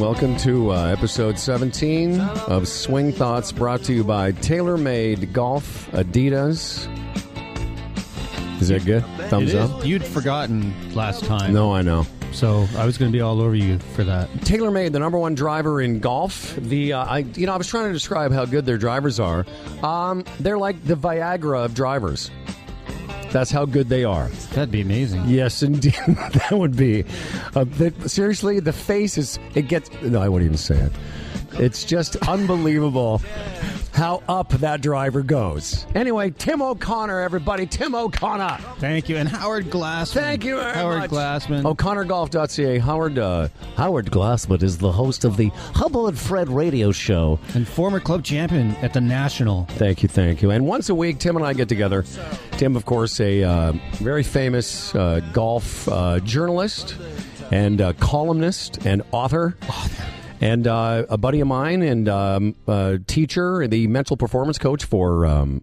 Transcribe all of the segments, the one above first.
welcome to uh, episode 17 of Swing Thoughts, brought to you by TaylorMade Golf Adidas. Is that good? Thumbs It is. up. You'd forgotten last time. No, I know. So I was going to be all over you for that. TaylorMade, the number one driver in golf. The uh, I, you know, I was trying to describe how good their drivers are. Um, they're like the Viagra of drivers. That's how good they are. That'd be amazing. Yes, indeed, that would be. Uh, the, seriously, the face is. It gets. No, I wouldn't even say it. It's just unbelievable how up that driver goes. Anyway, Tim O'Connor, everybody, Tim O'Connor. Thank you. And Howard Glassman. Thank you Howard much. Glassman. O'ConnorGolf.ca. Howard uh, Howard Glassman is the host of the Humble and Fred radio show. And former club champion at the National. Thank you, thank you. And once a week, Tim and I get together. Tim, of course, a uh, very famous uh, golf uh, journalist and uh, columnist and author. And uh, a buddy of mine and um, uh, teacher, the mental performance coach for um,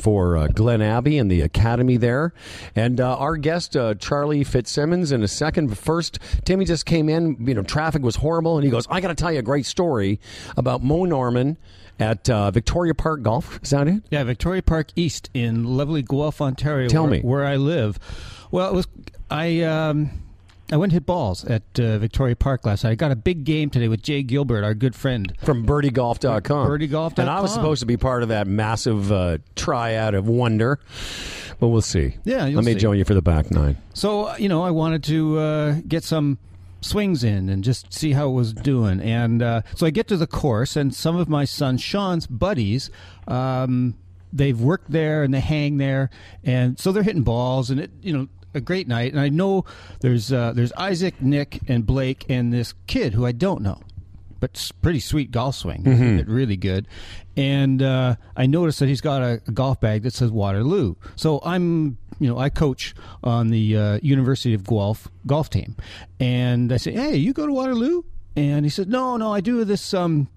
for uh, Glen Abbey and the academy there. And uh, our guest, uh, Charlie Fitzsimmons, in a second. First, Timmy just came in. You know, traffic was horrible. And he goes, I got to tell you a great story about Mo Norman at uh, Victoria Park Golf. Is that it? Yeah, Victoria Park East in lovely Guelph, Ontario. Tell where, me. where I live. Well, it was I. Um, I went and hit balls at uh, Victoria Park last night. I got a big game today with Jay Gilbert, our good friend. From birdiegolf.com. Birdiegolf.com. And I was supposed to be part of that massive uh, triad of wonder. But we'll see. Yeah, you'll Let me see. join you for the back nine. So uh, you know, I wanted to uh, get some swings in and just see how it was doing. And uh, so I get to the course, and some of my son Sean's buddies. Um, They've worked there and they hang there, and so they're hitting balls, and it you know a great night. And I know there's uh, there's Isaac, Nick, and Blake, and this kid who I don't know, but pretty sweet golf swing, Hit really good. And uh, I noticed that he's got a, a golf bag that says Waterloo. So I'm, you know, I coach on the uh, University of Guelph golf team, and I say, hey, you go to Waterloo? And he said, no, no, I do this um,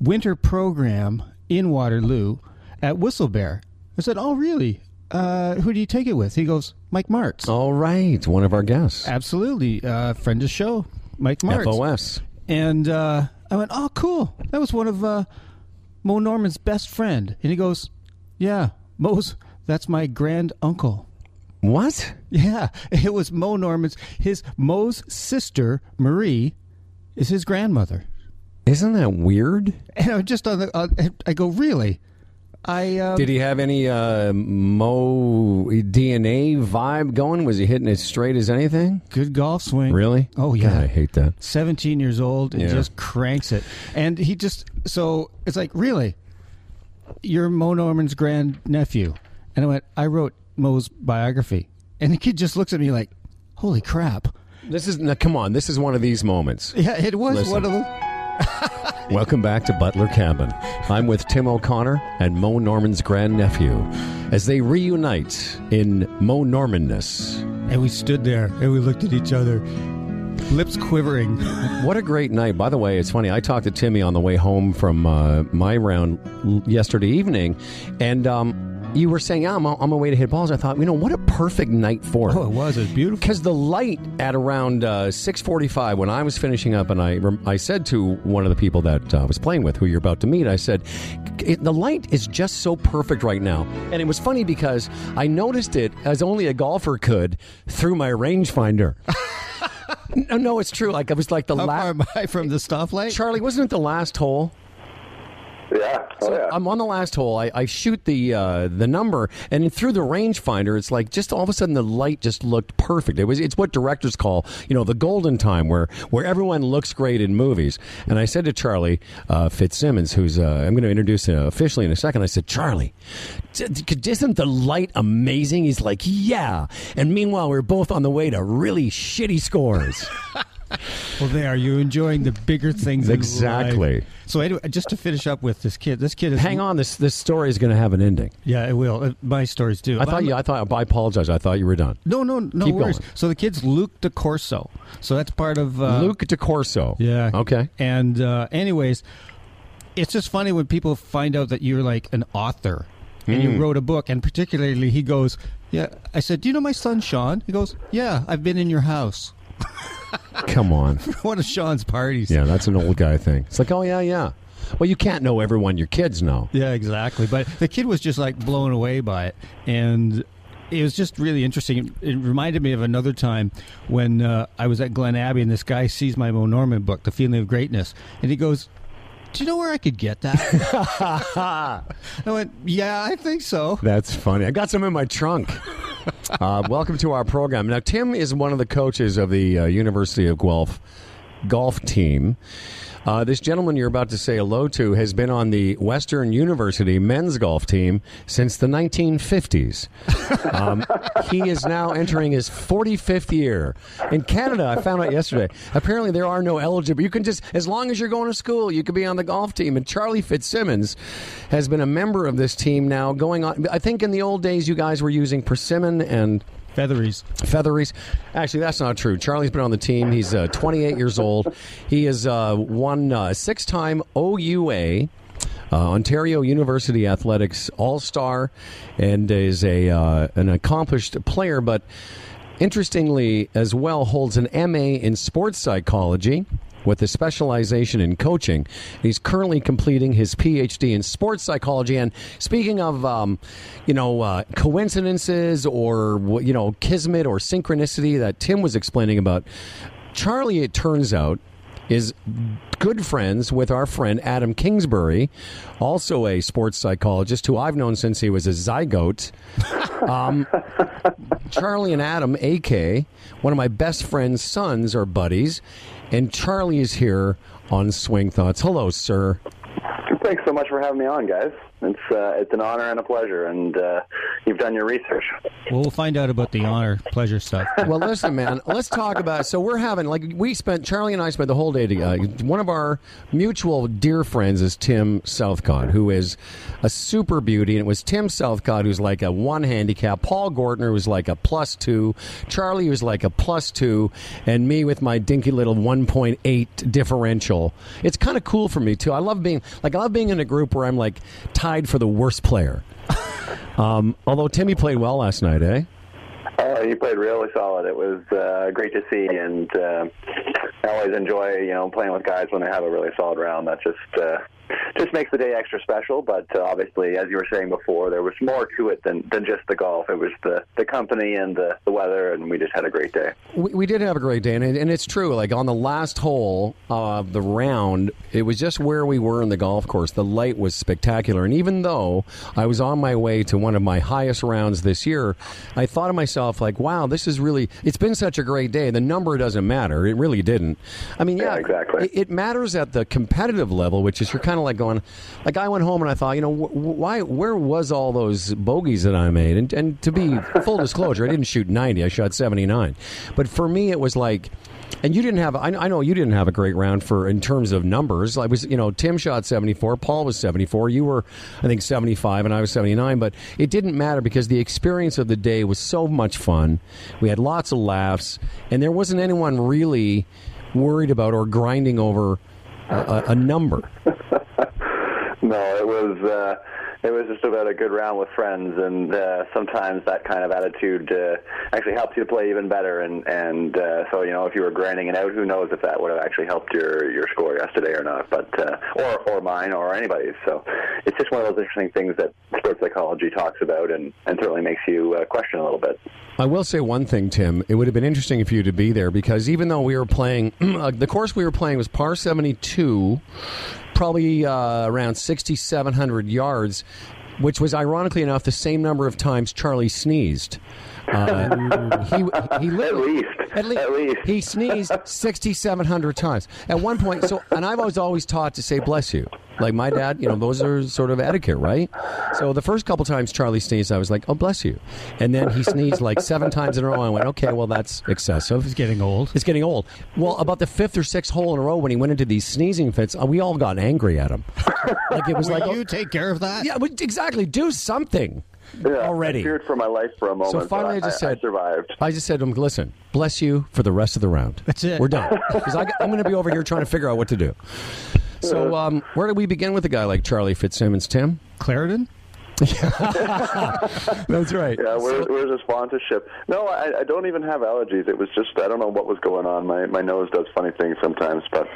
winter program in Waterloo at Whistlebear. I said, oh, really? Uh, who do you take it with? He goes, Mike Martz. All right. One of our guests. Absolutely. Uh, friend of the show, Mike Martz. FOS. And uh, I went, oh, cool. That was one of uh, Mo Norman's best friend. And he goes, yeah, Mo's, that's my grand uncle. What? Yeah, it was Mo Norman's, his, Mo's sister, Marie, is his grandmother. Isn't that weird? And I'm just on the, uh, I go, really? I, um, Did he have any uh, Mo DNA vibe going? Was he hitting it straight as anything? good golf swing. Really? Oh, yeah. God, I hate that. 17 years old and Yeah. just cranks it. And he just, so it's like, really? You're Mo Norman's grand nephew. And I went, I wrote Mo's biography. And the kid just looks at me like, holy crap. This is now, come on. This is one of these moments. Yeah, it was Listen. one of them. Welcome back to Butler Cabin. I'm with Tim O'Connor and Mo Norman's grandnephew as they reunite in Mo Normanness. And we stood there and we looked at each other, lips quivering. What a great night. By the way, it's funny. I talked to Timmy on the way home from uh, my round l- yesterday evening, and um, you were saying, yeah, I'm, on- my way to hit balls. I thought, you know, what a perfect night for it. Oh, it was. It was beautiful. Because the light at around uh, six forty-five, when I was finishing up, and I rem- I said to one of the people that uh, I was playing with, who you're about to meet, I said, the light is just so perfect right now. And it was funny because I noticed it as only a golfer could through my rangefinder. no, no, it's true. Like it was like the How last. am I from the stoplight? Charlie, wasn't it the last hole? Yeah. Oh, yeah. I'm on the last hole. I, I shoot the uh, the number, and through the rangefinder, it's like just all of a sudden the light just looked perfect. It was it's what directors call you know the golden time, where where everyone looks great in movies. And I said to Charlie uh, Fitzsimmons, who's uh, I'm going to introduce uh, officially in a second. I said, Charlie, d- d- isn't the light amazing? He's like, yeah. And meanwhile, we're both on the way to really shitty scores. Well, there. You're enjoying the bigger things. in Exactly. So anyway, just to finish up with this kid. This kid is. Hang on, this this story is going to have an ending. Yeah, it will. Uh, My stories do. I thought you. I thought. I apologize. I thought you were done. No, no, no Keep worries. going. So the kid's Luke DeCorso. So that's part of uh, Luke DeCorso. Yeah. Okay. And uh, anyways, it's just funny when people find out that you're like an author. and you wrote a book, and particularly he goes, "Yeah." I said, "Do you know my son Sean?" He goes, "Yeah, I've been in your house." Come on. One of Sean's parties. Yeah, that's an old guy thing. It's like, oh yeah, yeah. Well, you can't know everyone your kids know. Yeah, exactly. But the kid was just like blown away by it, and it was just really interesting. It reminded me of another time when uh, I was at Glen Abbey, and this guy sees my Mo Norman book, The Feeling of Greatness, and he goes. Do you know where I could get that? I went, yeah, I think so. That's funny. I got some in my trunk. Uh, welcome to our program. Now, Tim is one of the coaches of the uh, University of Guelph golf team. Uh, this gentleman you're about to say hello to has been on the Western University men's golf team since the 1950s. Um, he is now entering his 45th year. In Canada, I found out yesterday, apparently there are no eligible. You can just, as long as you're going to school, you could be on the golf team. And Charlie Fitzsimmons has been a member of this team now going on. I think in the old days, you guys were using persimmon and Featheries. Featheries. Actually, that's not true. Charlie's been on the team. He's uh, 28 years old. He has uh, won uh, six time OUA. Uh, Ontario University Athletics All Star, and is a uh, an accomplished player. But interestingly, as well, holds an MA in sports psychology with a specialization in coaching. He's currently completing his PhD in sports psychology. And speaking of, um, you know, uh, coincidences or you know, kismet or synchronicity that Tim was explaining about, Charlie, it turns out, is good friends with our friend Adam Kingsbury, also a sports psychologist who I've known since he was a zygote. Um, Charlie and Adam, AK, one of my best friend's sons, are buddies, and Charlie is here on Swing Thoughts. Hello, sir. Thanks so much for having me on, guys. It's uh, it's an honor and a pleasure, and uh, you've done your research. Well, we'll find out about the honor, pleasure stuff. Well, listen, man. Let's talk about. So we're having like we spent Charlie and I spent the whole day together. One of our mutual dear friends is Tim Southcott, who is a super beauty, and it was Tim Southcott who's like a one handicap. Paul Gortner was like a plus two. Charlie was like a plus two, and me with my dinky little one point eight differential. It's kind of cool for me too. I love being like I love being in a group where I'm like tied for the worst player. Um, although Timmy played well last night, eh? Uh, he played really solid. It was uh, great to see, and uh, I always enjoy you know playing with guys when they have a really solid round. That just uh, just makes the day extra special. But uh, obviously, as you were saying before, there was more to it than, than just the golf. It was the, the company and the, the weather, and we just had a great day. We, we did have a great day, and, and it's true. Like on the last hole of the round, it was just where we were in the golf course. The light was spectacular, and even though I was on my way to one of my highest rounds this year, I thought to myself, like, wow, this is really. It's been such a great day. The number doesn't matter. It really didn't. I mean, yeah, Yeah, exactly. It, it matters at the competitive level, which is you're kind of like going. Like I went home and I thought, you know, wh- why? Where was all those bogeys that I made? And, and to be full disclosure, I didn't shoot 90. I shot 79. But for me, it was like. And you didn't have. I I know you didn't have a great round for in terms of numbers. I was, you know, Tim shot seventy four, Paul was seventy four, you were, I think, seventy five, and I was seventy nine. But it didn't matter because the experience of the day was so much fun. We had lots of laughs, and there wasn't anyone really worried about or grinding over a, a number. No, it was uh, it was just about a good round with friends, and uh, sometimes that kind of attitude uh, actually helps you to play even better. And and uh, so you know, if you were grinding it out, who knows if that would have actually helped your your score yesterday or not? But uh, or or mine or anybody's. So it's just one of those interesting things that sports psychology talks about, and and certainly makes you uh, question a little bit. I will say one thing, Tim. It would have been interesting for you to be there because even though we were playing, uh, the course we were playing was par 72, probably uh, around 6,700 yards, which was ironically enough the same number of times Charlie sneezed. Uh, he, he literally, At least. At least. he sneezed 6,700 times at one point. So, and I've always always taught to say "bless you." Like my dad, you know, those are sort of etiquette, right? So the first couple times Charlie sneezed, I was like, "Oh, bless you," and then he sneezed like seven times in a row. I went, "Okay, well, that's excessive." He's getting old. It's getting old. Well, about the fifth or sixth hole in a row when he went into these sneezing fits, uh, we all got angry at him. Like it was Will like, you take care of that? yeah, exactly. Do something Yeah, already. I feared for my life for a moment. So finally, I but just I, said, I survived. I just said to him, "Listen, bless you for the rest of the round. That's it. We're done because I'm going to be over here trying to figure out what to do." So, um, where do we begin with a guy like Charlie Fitzsimmons, Tim? Claritin? That's right. Yeah, where's, where's the sponsorship? No, I, I don't even have allergies. It was just I don't know what was going on. My my nose does funny things sometimes, but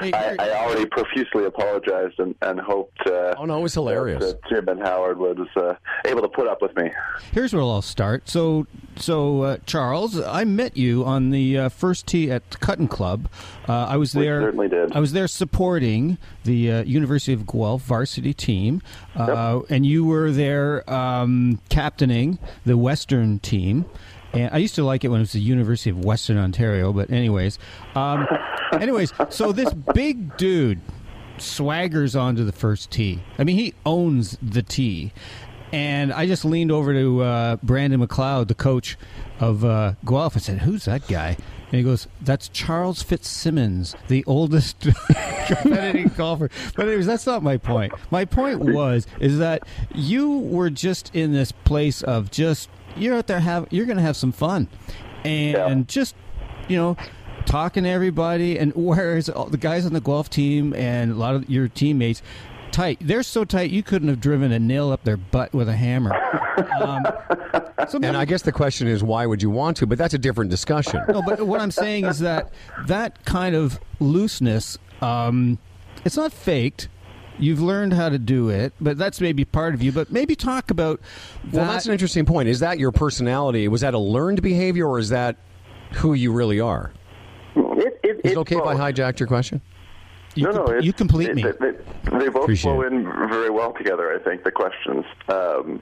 Hey, I, I already profusely apologized and, and hoped. Uh, Oh, no, it was hilarious. That Jim and Howard was uh, able to put up with me. Here's where I'll start. So, so uh, Charles, I met you on the uh, first tee at Cutten Club. Uh, I was We there. certainly did. I was there supporting the uh, University of Guelph varsity team, uh, and you were there um, captaining the Western team. And I used to like it when it was the University of Western Ontario, but anyways, um, anyways, so this big dude swaggers onto the first tee. I mean, he owns the tee. And I just leaned over to uh, Brandon McLeod, the coach of uh, Guelph, and said, "Who's that guy?" And he goes, "That's Charles Fitzsimmons, the oldest competitive golfer." But anyways, that's not my point. My point was is that you were just in this place of just you're out there have you're going to have some fun, and Yeah. just you know talking to everybody and whereas all the guys on the golf team and a lot of your teammates tight they're so tight you couldn't have driven a nail up their butt with a hammer um, so And I guess the question is, why would you want to? But that's a different discussion. no but what i'm saying is that that kind of looseness um, it's not faked You've learned how to do it, but that's maybe part of you. But maybe talk about that. Well, that's an interesting point. Is that your personality? Was that a learned behavior, or is that who you really are? It, it, Is it okay if I hijacked your question? You, no, no, com- it's- you complete it- me. They, they- they both Appreciate flow in very well together. I think the questions. Um,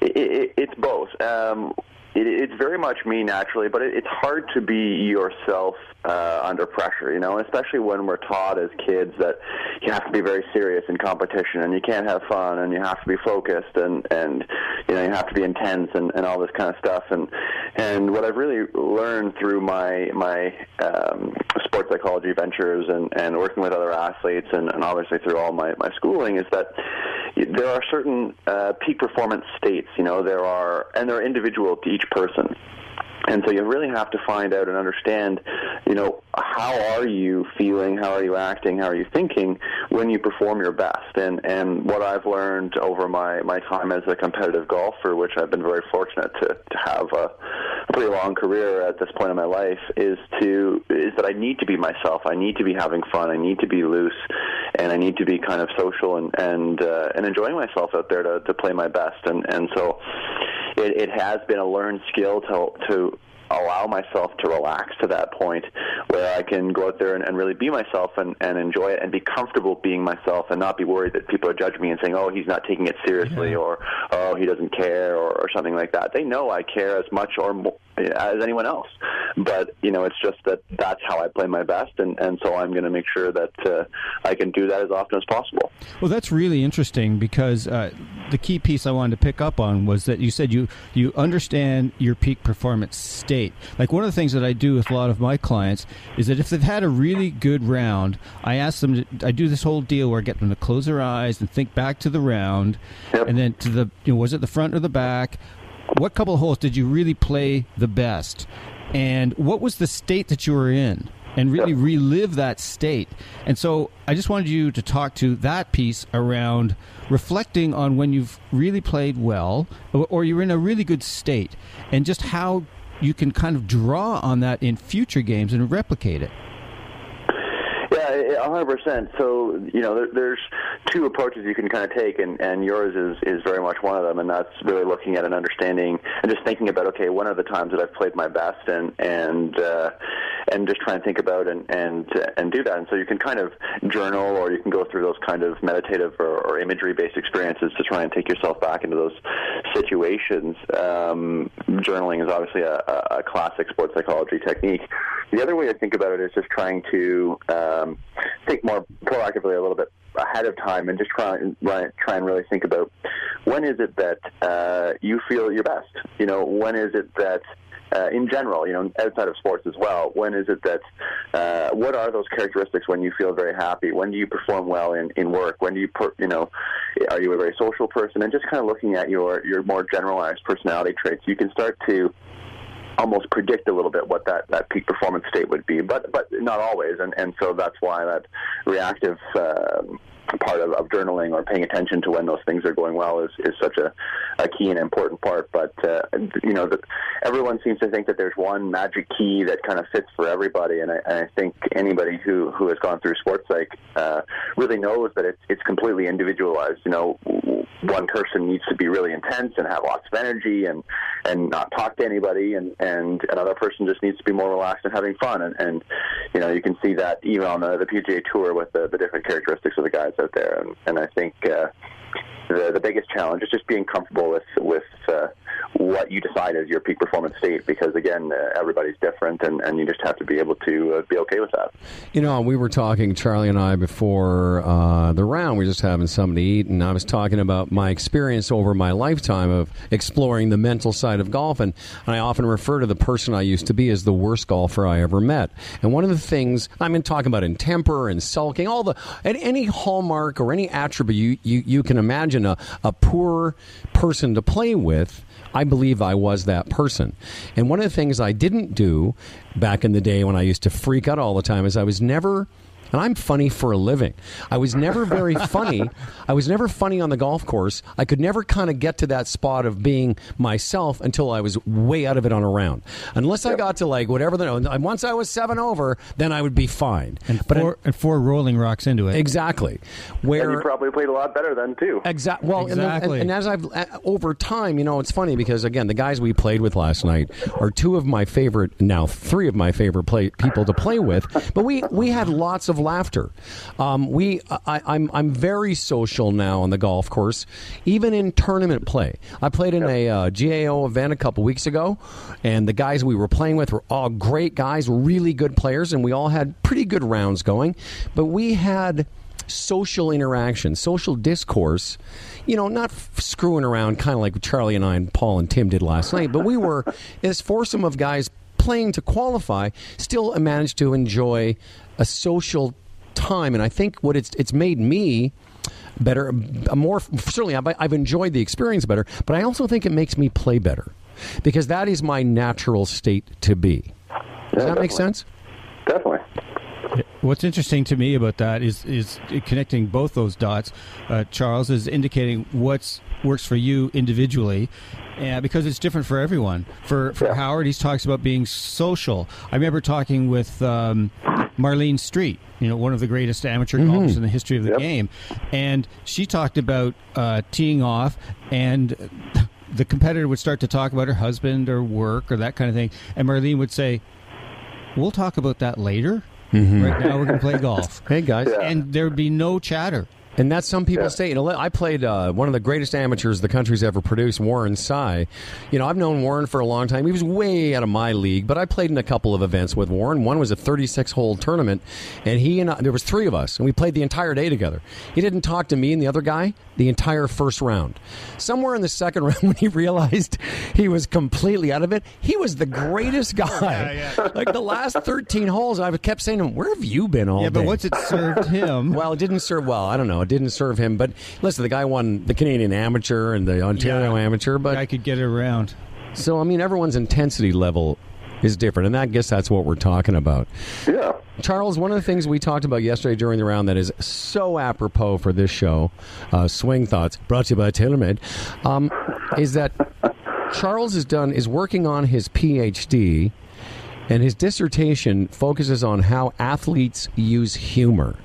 it, it, it's both. Um, it, it's very much me naturally, but it, it's hard to be yourself uh, under pressure. You know, especially when we're taught as kids that you have to be very serious in competition, and you can't have fun, and you have to be focused, and and you know you have to be intense, and, and all this kind of stuff. And and what I've really learned through my my um, sports psychology ventures and, and working with other athletes and, and obviously through all my, my schooling is that there are certain uh, peak performance states, you know, there are, and they're individual to each person. And so you really have to find out and understand, you know, how are you feeling, how are you acting, how are you thinking when you perform your best. And and what I've learned over my, my time as a competitive golfer, which I've been very fortunate to, to have a, pretty long career at this point in my life, is to is that I need to be myself. I need to be having fun. I need to be loose, and I need to be kind of social and and uh, and enjoying myself out there to, to play my best. And and so it, it has been a learned skill to to allow myself to relax to that point where I can go out there and, and really be myself and, and enjoy it and be comfortable being myself and not be worried that people are judging me and saying, oh, he's not taking it seriously or, oh, he doesn't care or, or something like that. They know I care as much or more as anyone else. But, you know, it's just that that's how I play my best. And, and so I'm going to make sure that uh, I can do that as often as possible. Well, that's really interesting because uh, the key piece I wanted to pick up on was that you said you you understand your peak performance state. Like one of the things that I do with a lot of my clients is that if they've had a really good round, I ask them to I do this whole deal where I get them to close their eyes and think back to the round, Yep. and then to the you know was it the front or the back? What couple of holes did you really play the best? And what was the state that you were in? and really relive that state. And so I just wanted you to talk to that piece around reflecting on when you've really played well or, or you're in a really good state and just how you can kind of draw on that in future games and replicate it. Yeah, hundred percent. So you know, there, there's two approaches you can kind of take, and, and yours is is very much one of them, and that's really looking at and understanding and just thinking about okay, when are the times that I've played my best, and and uh, and just try and think about and and uh, and do that. And so you can kind of journal, or you can go through those kind of meditative or, or imagery based experiences to try and take yourself back into those situations. Um, journaling is obviously a, a classic sports psychology technique. The other way to think about it is just trying to um, think more proactively a little bit ahead of time and just try and try and really think about when is it that uh, you feel your best. You know, when is it that uh, in general, you know, outside of sports as well, when is it that, uh, what are those characteristics when you feel very happy? When do you perform well in, in work? When do you, per, you know, are you a very social person? And just kind of looking at your, your more generalized personality traits, you can start to almost predict a little bit what that, that peak performance state would be, but but not always, and and so that's why that reactive uh, part of, of journaling or paying attention to when those things are going well is, is such a, a key and important part. But uh, you know, the, everyone seems to think that there's one magic key that kind of fits for everybody, and I, and I think anybody who who has gone through sports psych uh, really knows that it's it's completely individualized. You know, one person needs to be really intense and have lots of energy and and not talk to anybody, and and another person just needs to be more relaxed and having fun. And, and you know, you can see that even on the, the PGA Tour with the, the different characteristics of the guys out there. And, and I think uh, the the biggest challenge is just being comfortable with with uh, what you decide is your peak performance state because again uh, everybody's different and, and you just have to be able to uh, be okay with that. You know we were talking charlie and i before uh, the round we were just having something to eat and i was talking about my experience over my lifetime of exploring the mental side of golf and, and i often refer to the person i used to be as the worst golfer i ever met. And one of the things i mean talking about in temper and sulking all the any hallmark or any attribute you, you, you can imagine a, a poor person to play with I believe I was that person. And one of the things I didn't do back in the day when I used to freak out all the time is I was never and I'm funny for a living. I was never very funny. I was never funny on the golf course. I could never kind of get to that spot of being myself until I was way out of it on a round. Unless I got to like whatever the and once I was seven over, then I would be fine. And but four, and four rolling rocks into it. Exactly. Where and you probably played a lot better then too. Exactly. Well, exactly. And, and, and as I've uh, over time, you know, it's funny because again, the guys we played with last night are two of my favorite now three of my favorite play, people to play with. But we we had lots of laughter. Um, we, I, I'm, I'm very social now on the golf course, even in tournament play. I played in a uh, GAO event a couple weeks ago, and the guys we were playing with were all great guys, really good players, and we all had pretty good rounds going. But we had social interaction, social discourse, you know, not f- screwing around kind of like Charlie and I and Paul and Tim did last night, but we were this foursome of guys playing to qualify, still managed to enjoy a social time, and I think what it's it's made me better, more certainly I've, I've enjoyed the experience better, but I also think it makes me play better because that is my natural state to be. Does yeah, that make sense? Definitely. What's interesting to me about that is is connecting both those dots. Uh, Charles is indicating what's works for you individually, uh, because it's different for everyone. For for yeah. Howard, he talks about being social. I remember talking with um, Marlene Streit, you know, one of the greatest amateur mm-hmm. golfers in the history of the yep. game, and she talked about uh, teeing off and. The competitor would start to talk about her husband or work or that kind of thing, and Marlene would say, "We'll talk about that later." Mm-hmm. Right now, we're going to play golf. hey guys, yeah. and there would be no chatter. And that's some people yeah. say. You know, I played uh, one of the greatest amateurs the country's ever produced, Warren Sye. You know, I've known Warren for a long time. He was way out of my league, but I played in a couple of events with Warren. One was a 36 hole tournament, and he and I, there was three of us, and we played the entire day together. He didn't talk to me and the other guy the entire first round. Somewhere in the second round, when he realized he was completely out of it, he was the greatest guy. Yeah, yeah. Like the last 13 holes, I kept saying to him, "Where have you been all yeah, day?" Yeah, but once it served him, well, it didn't serve well. I don't know. It didn't serve him. But listen, the guy won the Canadian Amateur and the Ontario yeah, Amateur. But I could get it around. So I mean, everyone's intensity level is different, and I guess that's what we're talking about. Yeah. Charles, one of the things we talked about yesterday during the round that is so apropos for this show, uh, Swing Thoughts, brought to you by TaylorMade, um, is that Charles is done is working on his PhD, and his dissertation focuses on how athletes use humor.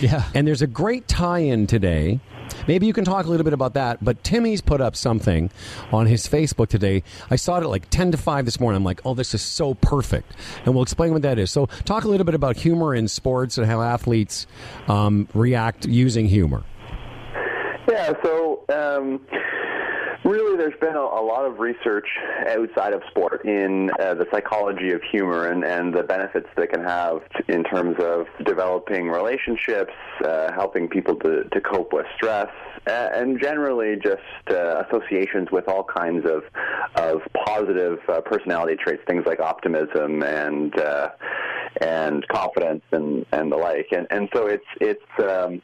Yeah. And there's a great tie in today. Maybe you can talk a little bit about that. But Timmy's put up something on his Facebook today. I saw it at like 10 to 5 this morning. I'm like, oh, this is so perfect. And we'll explain what that is. So, talk a little bit about humor in sports and how athletes um, react using humor. Yeah, so. Um Really, there's been a, a, lot of research outside of sport in uh, the psychology of humor and, and the benefits that can have in terms of developing relationships, uh, helping people to, to cope with stress, uh, and generally just uh, associations with all kinds of, of positive uh, personality traits, things like optimism and uh, and confidence and and the like. And and so it's it's um,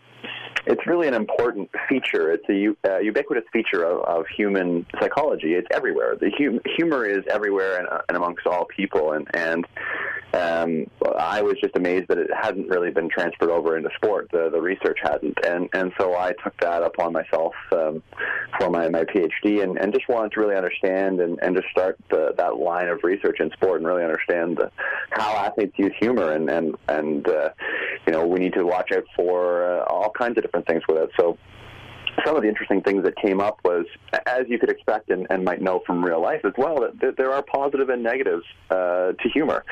it's really an important feature. It's a uh, ubiquitous feature of, of human psychology. It's everywhere. The hum- humor is everywhere and, uh, and amongst all people. And and um, I was just amazed that it hadn't really been transferred over into sport. The the research hadn't. And and so I took that upon myself um, for my, my PhD and, and just wanted to really understand and, and just start the, that line of research in sport and really understand the, how athletes use humor and and and uh, you know we need to watch out for uh, all kinds of different things with it. So some of the interesting things that came up was, as you could expect and, and might know from real life as well, that, that there are positive and negatives uh, to humor.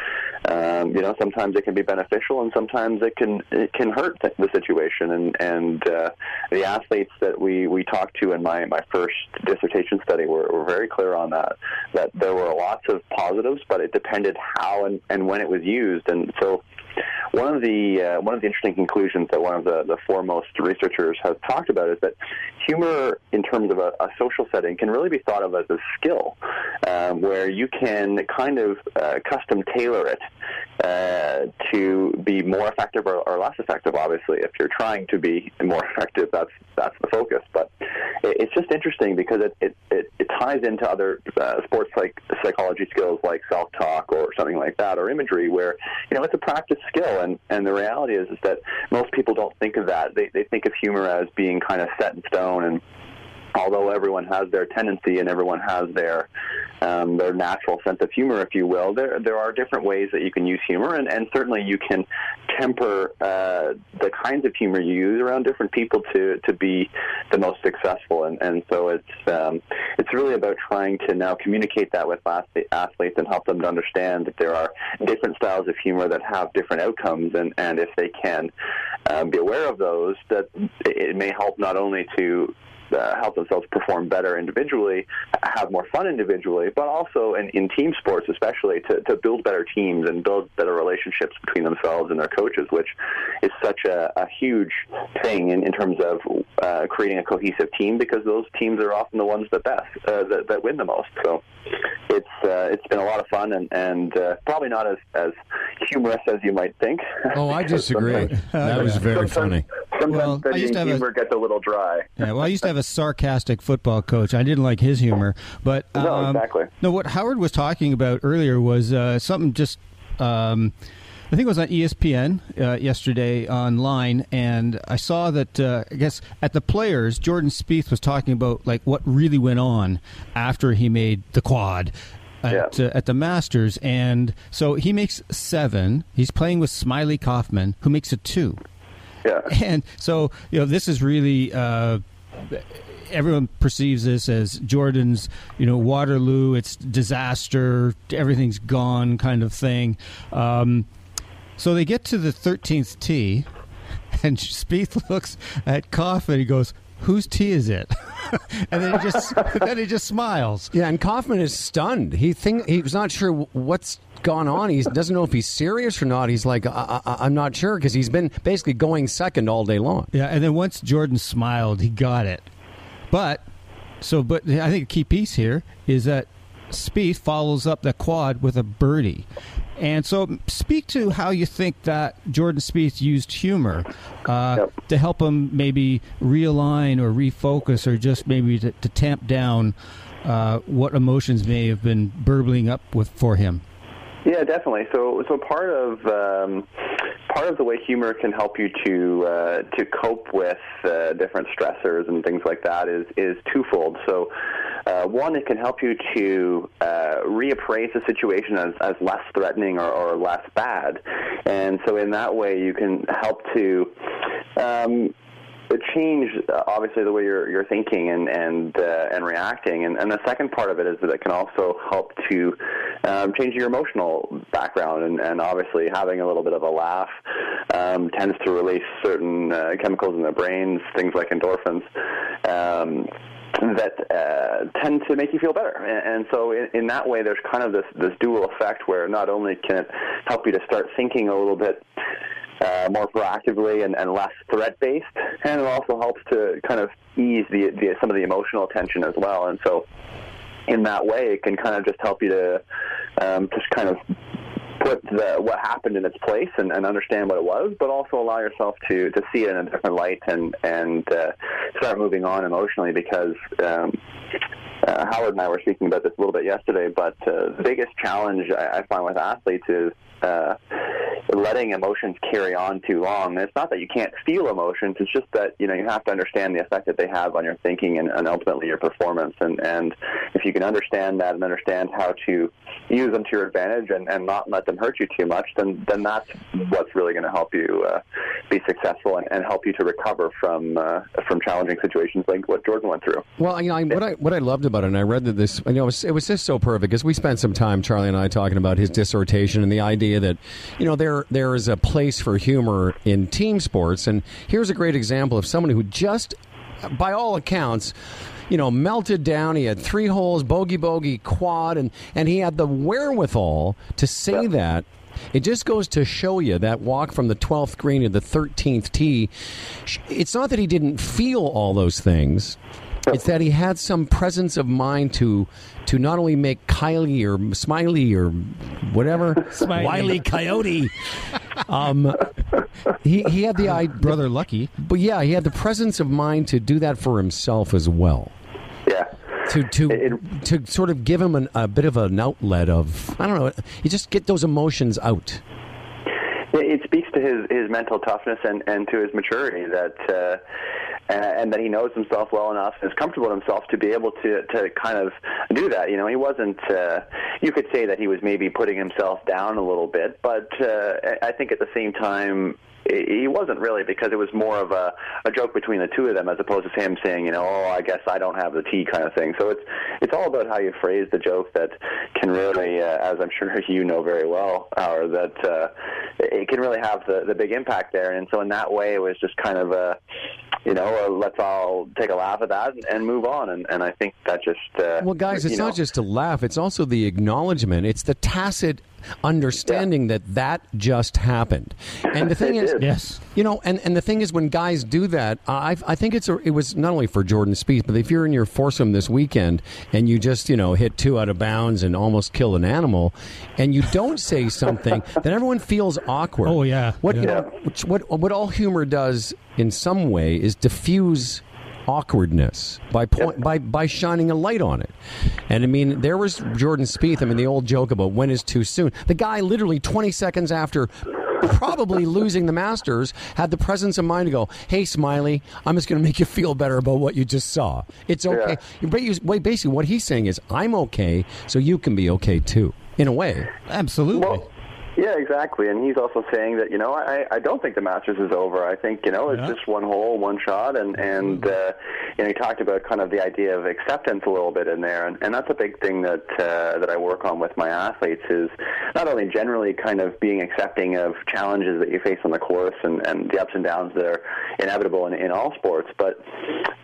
Um, you know, sometimes it can be beneficial, and sometimes it can it can hurt the situation. And and uh, the athletes that we we talked to in my my first dissertation study were, were very clear on that. That there were lots of positives, but it depended how and, and when it was used. And so one of the uh, one of the interesting conclusions that one of the, the foremost researchers has talked about is that humor, in terms of a, a social setting, can really be thought of as a skill, um, where you can kind of uh, custom tailor it uh, to be more effective or, or, less effective. Obviously, if you're trying to be more effective, that's that's the focus. But it, it's just interesting because it it, it, it ties into other uh, sports like psychology skills like self talk or something like that, or imagery, where you know it's a practice skill. And and the reality is is that most people don't think of that. They they think of humor as being kind of set in stone and although everyone has their tendency and everyone has their um, their natural sense of humor, if you will, there there are different ways that you can use humor, and, and certainly you can temper uh, the kinds of humor you use around different people to to be the most successful. And, and so it's um, it's really about trying to now communicate that with athletes and help them to understand that there are different styles of humor that have different outcomes, and, and if they can um, be aware of those, that it may help not only to uh, help themselves perform better individually, have more fun individually, but also in, in team sports, especially to, to build better teams and build better relationships between themselves and their coaches, which is such a, a huge thing in, in terms of uh, creating a cohesive team because those teams are often the ones that best uh, that, that win the most. So it's uh, it's been a lot of fun and and uh, probably not as as humorous as you might think. Oh, I disagree. that was very funny. Sometimes Well, I used the to have a- gets a little dry. Yeah, well, I used to have a sarcastic football coach. I didn't like his humor, but um, No, exactly. No, what Howard was talking about earlier was uh, something just. Um, I think it was on ESPN uh, yesterday online, and I saw that uh, I guess at the players, Jordan Spieth was talking about like what really went on after he made the quad at Yeah. uh, at the Masters, and so he makes seven. He's playing with Smylie Kaufman, who makes a two. Yeah. And so, you know, this is really uh, everyone perceives this as Jordan's, you know, Waterloo. It's disaster. Everything's gone, kind of thing. Um, so they get to the thirteenth tee, and Spieth looks at Kaufman. He goes, "Whose tee is it?" and then he just then he just smiles. Yeah, and Kaufman is stunned. He think he's not sure what's gone on. He doesn't know if he's serious or not. He's like, I, I, I'm not sure because he's been basically going second all day long. Yeah, and then once Jordan smiled, he got it. But so, but I think a key piece here is that Spieth follows up the quad with a birdie. And so, speak to how you think that Jordan Spieth used humor uh, Yep. to help him maybe realign or refocus, or just maybe to, to tamp down uh, what emotions may have been burbling up with for him. Yeah, definitely. So, so part of um, part of the way humor can help you to uh, to cope with uh, different stressors and things like that is is twofold. So, uh, one, it can help you to uh, reappraise the situation as, as less threatening or, or less bad, and so in that way you can help to. Um, change uh, obviously the way you're you're thinking and and uh, and reacting and and the second part of it is that it can also help to um, change your emotional background and and obviously having a little bit of a laugh um, tends to release certain uh, chemicals in the brains things like endorphins um, that uh, tend to make you feel better. And, and so, in, in that way, there's kind of this, this dual effect where not only can it help you to start thinking a little bit uh, more proactively and, and less threat based, and it also helps to kind of ease the, the some of the emotional tension as well. And so, in that way, it can kind of just help you to um, just kind of put the, what happened in its place and, and understand what it was, but also allow yourself to, to see it in a different light and and uh, start moving on emotionally because. Um, uh, Howard and I were speaking about this a little bit yesterday, but uh, the biggest challenge I, I find with athletes is uh, letting emotions carry on too long. And it's not that you can't feel emotions; it's just that you know you have to understand the effect that they have on your thinking and, and ultimately your performance. And and if you can understand that and understand how to use them to your advantage and, and not let them hurt you too much, then then that's what's really going to help you uh, be successful and, and help you to recover from uh, from challenging situations like what Jordan went through. Well, you know, I, what I what I loved about it, and I read that this, you know, it was, it was just so perfect because we spent some time, Charlie and I, talking about his dissertation and the idea that, you know, there there is a place for humor in team sports, and here's a great example of someone who just, by all accounts. You know, melted down. He had three holes, bogey, bogey, quad, and, and he had the wherewithal to say that it just goes to show you that walk from the 12th green to the 13th tee. It's not that he didn't feel all those things. It's that he had some presence of mind to to not only make Kylie or Smiley or whatever Smylie. Wiley Coyote. Um, he he had the idea, Brother Lucky. but yeah, he had the presence of mind to do that for himself as well. Yeah. To to It- to sort of give him an, a bit of an outlet of I don't know. You just get those emotions out. It speaks to his, his mental toughness and, and to his maturity that uh, and, that he knows himself well enough and is comfortable in himself to be able to to kind of do that. You know, he wasn't. Uh, you could say that he was maybe putting himself down a little bit, but uh, I think at the same time he wasn't really because it was more of a, a joke between the two of them as opposed to him saying, you know, oh, I guess I don't have the tea kind of thing. So it's it's all about how you phrase the joke that can really, uh, as I'm sure you know very well, Howard, that uh, it can really have the, the big impact there. And so in that way, it was just kind of a, you know, a, let's all take a laugh at that and, and move on. And, and I think that just uh, Well, guys, it's you not just a laugh; it's also the acknowledgement. It's the tacit understanding that that just happened. And the thing is, did. Yes. you know, and, and the thing is, when guys do that, I I think it's a, it was not only for Jordan Spieth, but if you're in your foursome this weekend and you just you know hit two out of bounds and almost kill an animal, and you don't say something, then everyone feels awkward. Oh, yeah. What you know, what what all humor does in some way is diffuse awkwardness by point by by shining a light on it. And I mean, there was Jordan Spieth. I mean, the old joke about when is too soon. The guy literally 20 seconds after probably losing the Masters had the presence of mind to go, "Hey, Smylie, I'm just going to make you feel better about what you just saw. It's okay." But you- wait, basically, what he's saying is, "I'm okay, so you can be okay too." In a way, Absolutely. Well, yeah, exactly. And he's also saying that you know I, I don't think the Masters is over. I think you know it's Yeah. just one hole, one shot, and and uh, you know he talked about kind of the idea of acceptance a little bit in there, and, and that's a big thing that uh, that I work on with my athletes is not only generally kind of being accepting of challenges that you face on the course and, and the ups and downs that are inevitable in, in all sports, but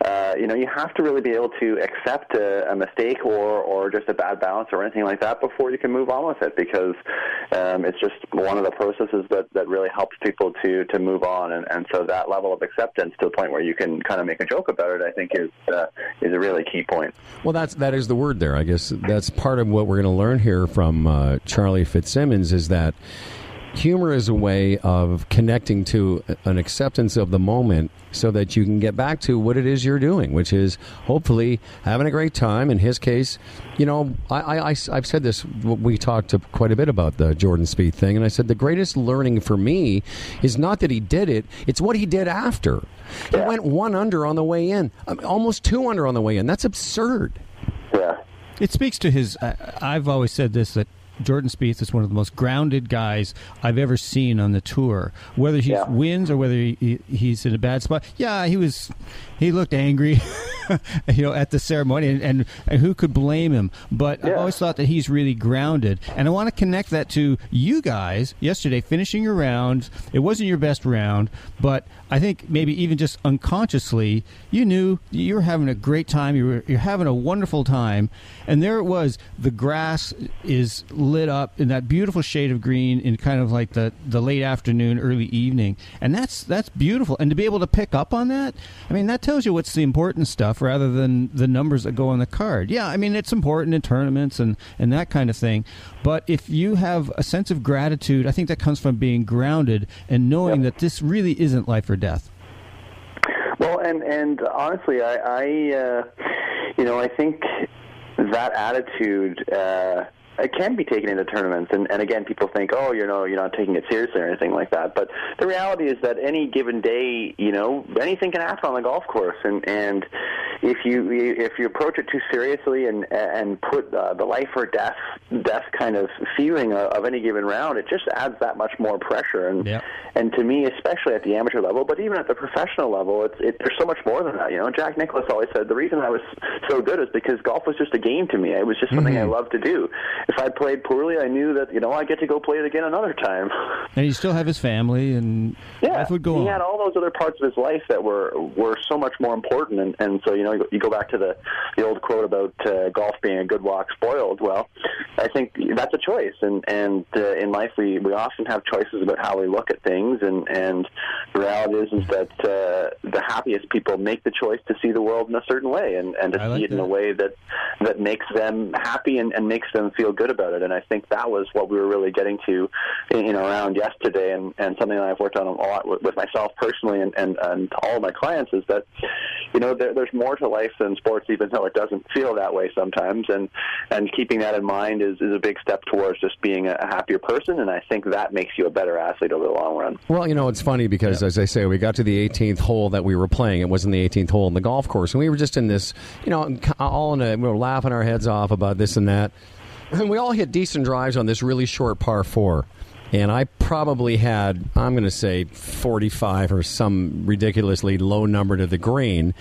uh, you know you have to really be able to accept a, a mistake or or just a bad balance or anything like that before you can move on with it because um, it's just one of the processes that, that really helps people to to move on and, and so that level of acceptance to the point where you can kind of make a joke about it I think is uh, is a really key point. Well, that's that is the word there. I guess that's part of what we're going to learn here from uh, Charlie Fitzsimmons is that humor is a way of connecting to an acceptance of the moment so that you can get back to what it is you're doing, which is hopefully having a great time. In his case, you know, I, I, I, have said this, we talked to quite a bit about the Jordan Spieth thing, and I said the greatest learning for me is not that he did it, it's what he did after. He Yeah. went one under on the way in, um, almost two under on the way in. That's absurd. Yeah. It speaks to his. I I've always said this that Jordan Spieth is one of the most grounded guys I've ever seen on the tour. Whether he Yeah. wins or whether he, he, he's in a bad spot, yeah, he was. He looked angry, you know, at the ceremony, and, and, and who could blame him? But I've always thought that he's really grounded, and I want to connect that to you guys yesterday finishing your round. It wasn't your best round, but I think maybe even just unconsciously, you knew you were having a great time. You were you're having a wonderful time, and there it was. The grass is lit up in that beautiful shade of green in kind of like the, the late afternoon, early evening, and that's that's beautiful. And to be able to pick up on that, I mean, that tells you what's the important stuff rather than the numbers that go on the card. Yeah, I mean, it's important in tournaments and and that kind of thing. But if you have a sense of gratitude, I think that comes from being grounded and knowing Yep. that this really isn't life or death. Well, and and honestly, I, I uh, you know, I think that attitude. Uh, it can be taken into tournaments, and, and again, people think, oh, you know, you're not taking it seriously or anything like that. But the reality is that any given day, you know, anything can happen on the golf course, and and if you if you approach it too seriously and and put uh, the life or death death kind of feeling of, of any given round, it just adds that much more pressure. And Yep. and to me, especially at the amateur level, but even at the professional level, it's it, there's so much more than that. You know, Jack Nicklaus always said the reason I was so good is because golf was just a game to me. It was just something I loved to do. If I played poorly, I knew that you know I get to go play it again another time. And you still have his family, and Yeah, life would go he on. had all those other parts of his life that were were so much more important, and and so you know you go- back to the the old quote about uh, golf being a good walk spoiled. Well, I think that's a choice, and and uh, in life we we often have choices about how we look at things, and and the reality is is that uh, the happiest people make the choice to see the world in a certain way, and and to I like see it in a way that that makes them happy and, and makes them feel good about it. And I think that was what we were really getting to, you know, around yesterday, and, and something that I've worked on a lot with, with myself personally and, and, and all of my clients is that, you know, there, there's more to life than sports, even though it doesn't feel that way sometimes. And and keeping that in mind is, is a big step towards just being a, happier person. And I think that makes you a better athlete over the long run. Well, you know, it's funny because, as I say, we got to the 18th hole that we were playing. It wasn't the 18th hole in the golf course. And we were just in this, you know, all in a, we were laughing our heads off about this and that. And we all hit decent drives on this really short par four. And I probably had, I'm going to say 45 or some ridiculously low number to the green.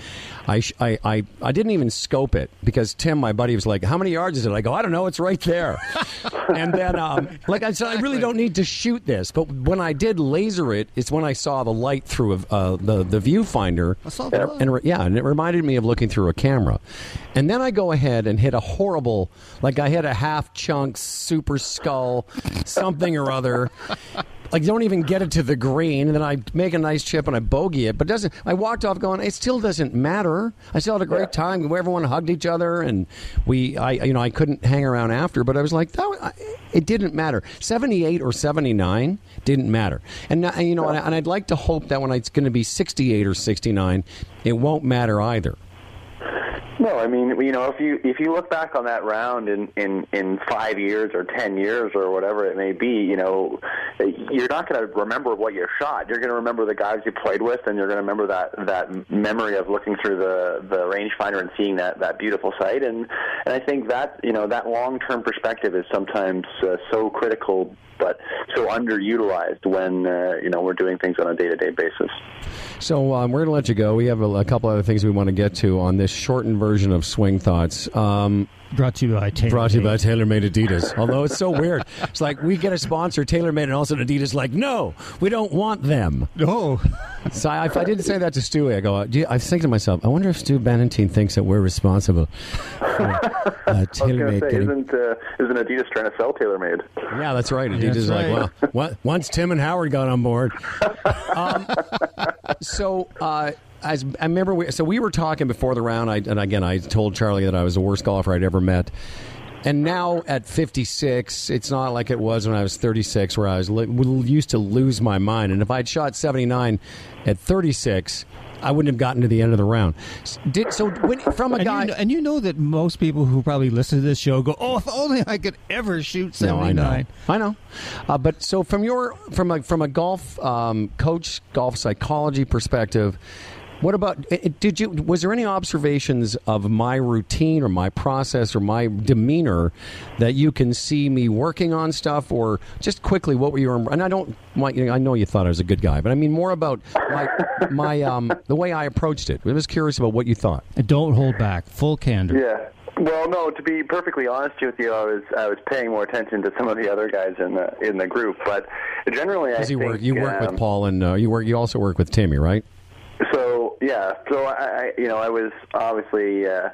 I, sh- I, I, I didn't even scope it because Tim, my buddy, was like, How many yards is it? I go, I don't know. It's right there. and then, um, like I said, I really don't need to shoot this. But when I did laser it, it's when I saw the light through uh, the, the viewfinder. I saw the And- light. and it- yeah, and it reminded me of looking through a camera. And then I go ahead and hit a horrible, like I hit a half chunk super skull, something or other. Like don't even get it to the green, and then I make a nice chip and I bogey it, but doesn't. I walked off going, it still doesn't matter. I still had a great time. Everyone hugged each other, and we, I, you know, I couldn't hang around after, but I was like, that, was- it didn't matter. Seventy eight or seventy nine didn't matter, and you know, and, I, and I'd like to hope that when it's going to be sixty eight or sixty nine, it won't matter either. No, I mean, you know, if you if you look back on that round in in in five years or ten years or whatever it may be, you know, you're not going to remember what you shot. You're going to remember the guys you played with, and you're going to remember that that memory of looking through the the rangefinder and seeing that that beautiful sight. And and I think that you know that long term perspective is sometimes uh, so critical, but so underutilized when uh, you know we're doing things on a day to day basis. So um, we're going to let you go. We have a, a couple other things we want to get to on this shortened version of Swing Thoughts. Um, Brought to you by Taylor. brought to you by Made. TaylorMade Adidas. Although it's so weird, it's like we get a sponsor, TaylorMade, and also Adidas. Like, no, we don't want them. No. So I, I didn't say that to Stewie, I go. Do you, I think to myself, I wonder if Stu Bannatyne thinks that we're responsible. For, uh, I was TaylorMade say, getting- isn't uh, isn't Adidas trying to sell TaylorMade? Yeah, that's right. Adidas That's is like, right. well, on- once Tim and Howard got on board. Um, so uh, as I remember, we, so we were talking before the round, I, and again, I told Charlie that I was the worst golfer I'd ever met. And now at 56, it's not like it was when I was 36, where I was li- used to lose my mind. And if I'd shot 79 at 36, I wouldn't have gotten to the end of the round. Did, so when, from a and guy, you, know, and you know that most people who probably listen to this show go, "Oh, if only I could ever shoot No, I 79." know. I know. Uh, but so from your from a from a golf um, coach, golf psychology perspective, what about i- i- did you was there any observations of my routine or my process or my demeanor that you can see me working on stuff or just quickly what were your and I don't want you know, I know you thought I was a good guy, but I mean more about my my um the way I approached it. I was curious about what you thought. Don't hold back. Full candor. Yeah. Well, no. To be perfectly honest with you, I was I was paying more attention to some of the other guys in the in the group, but generally, I you think work you work um, with Paul and uh, you work you also work with Timmy, right? So yeah, so I, I you know I was obviously uh,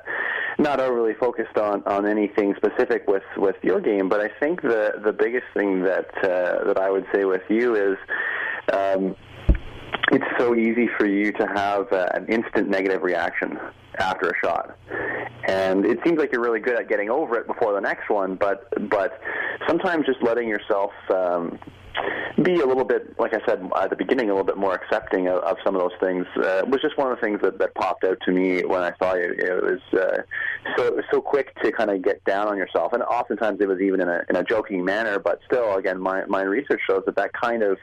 not overly focused on, on anything specific with, with your game, but I think the the biggest thing that uh, that I would say with you is. Um, it's so easy for you to have uh, an instant negative reaction after a shot. And it seems like you're really good at getting over it before the next one, but but sometimes just letting yourself um, be a little bit, like I said at the beginning, a little bit more accepting of, of some of those things uh, was just one of the things that, that popped out to me when I saw you. It was uh, so so quick to kind of get down on yourself, and oftentimes it was even in a in a joking manner. But still, again, my my research shows that that kind of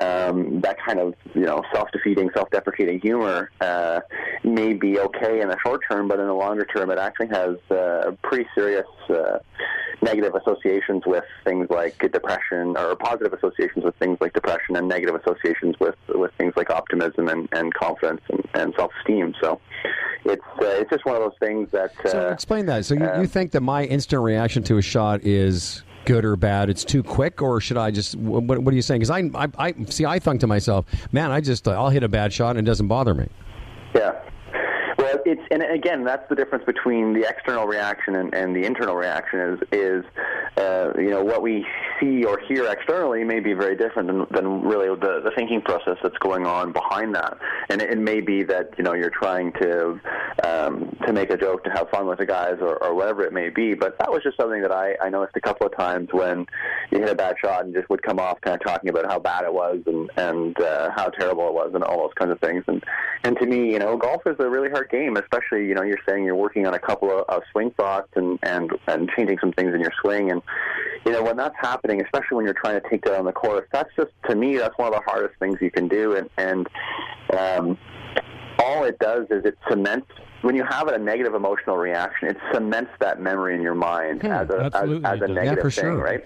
um, that kind of you know self defeating, self deprecating humor uh, may be okay in the short term, but in the longer term, it actually has uh, pretty serious uh, negative associations with things like depression, or positive associations with things like depression, and negative associations with with things like optimism and, and confidence and, and self esteem. So it's uh, it's just one of those things that. Uh, So explain that. So you, you think that my instant reaction to a shot is good or bad? It's too quick, or should I just? What, what are you saying? Because I, I, I see. I think to myself, man, I just I'll hit a bad shot and it doesn't bother me. Yeah. It's and again that's the difference between the external reaction and, and the internal reaction is is uh, you know what we see or hear externally may be very different than, than really the, the thinking process that's going on behind that. And it, it may be that you know you're trying to um, to make a joke to have fun with the guys or, or whatever it may be. But that was just something that I, I noticed a couple of times when you hit a bad shot and just would come off kind of talking about how bad it was and and uh, how terrible it was and all those kinds of things. And and to me, you know, golf is a really hard game, especially you know you're saying you're working on a couple of, of swing thoughts and and and changing some things in your swing. And you know when that's happening, especially when you're trying to take down the course, that's just to me that's one of the hardest things you can do. And and um, all it does is it cements when you have a negative emotional reaction, it cements that memory in your mind Hmm, as a as, as a negative Yeah, thing, sure. right?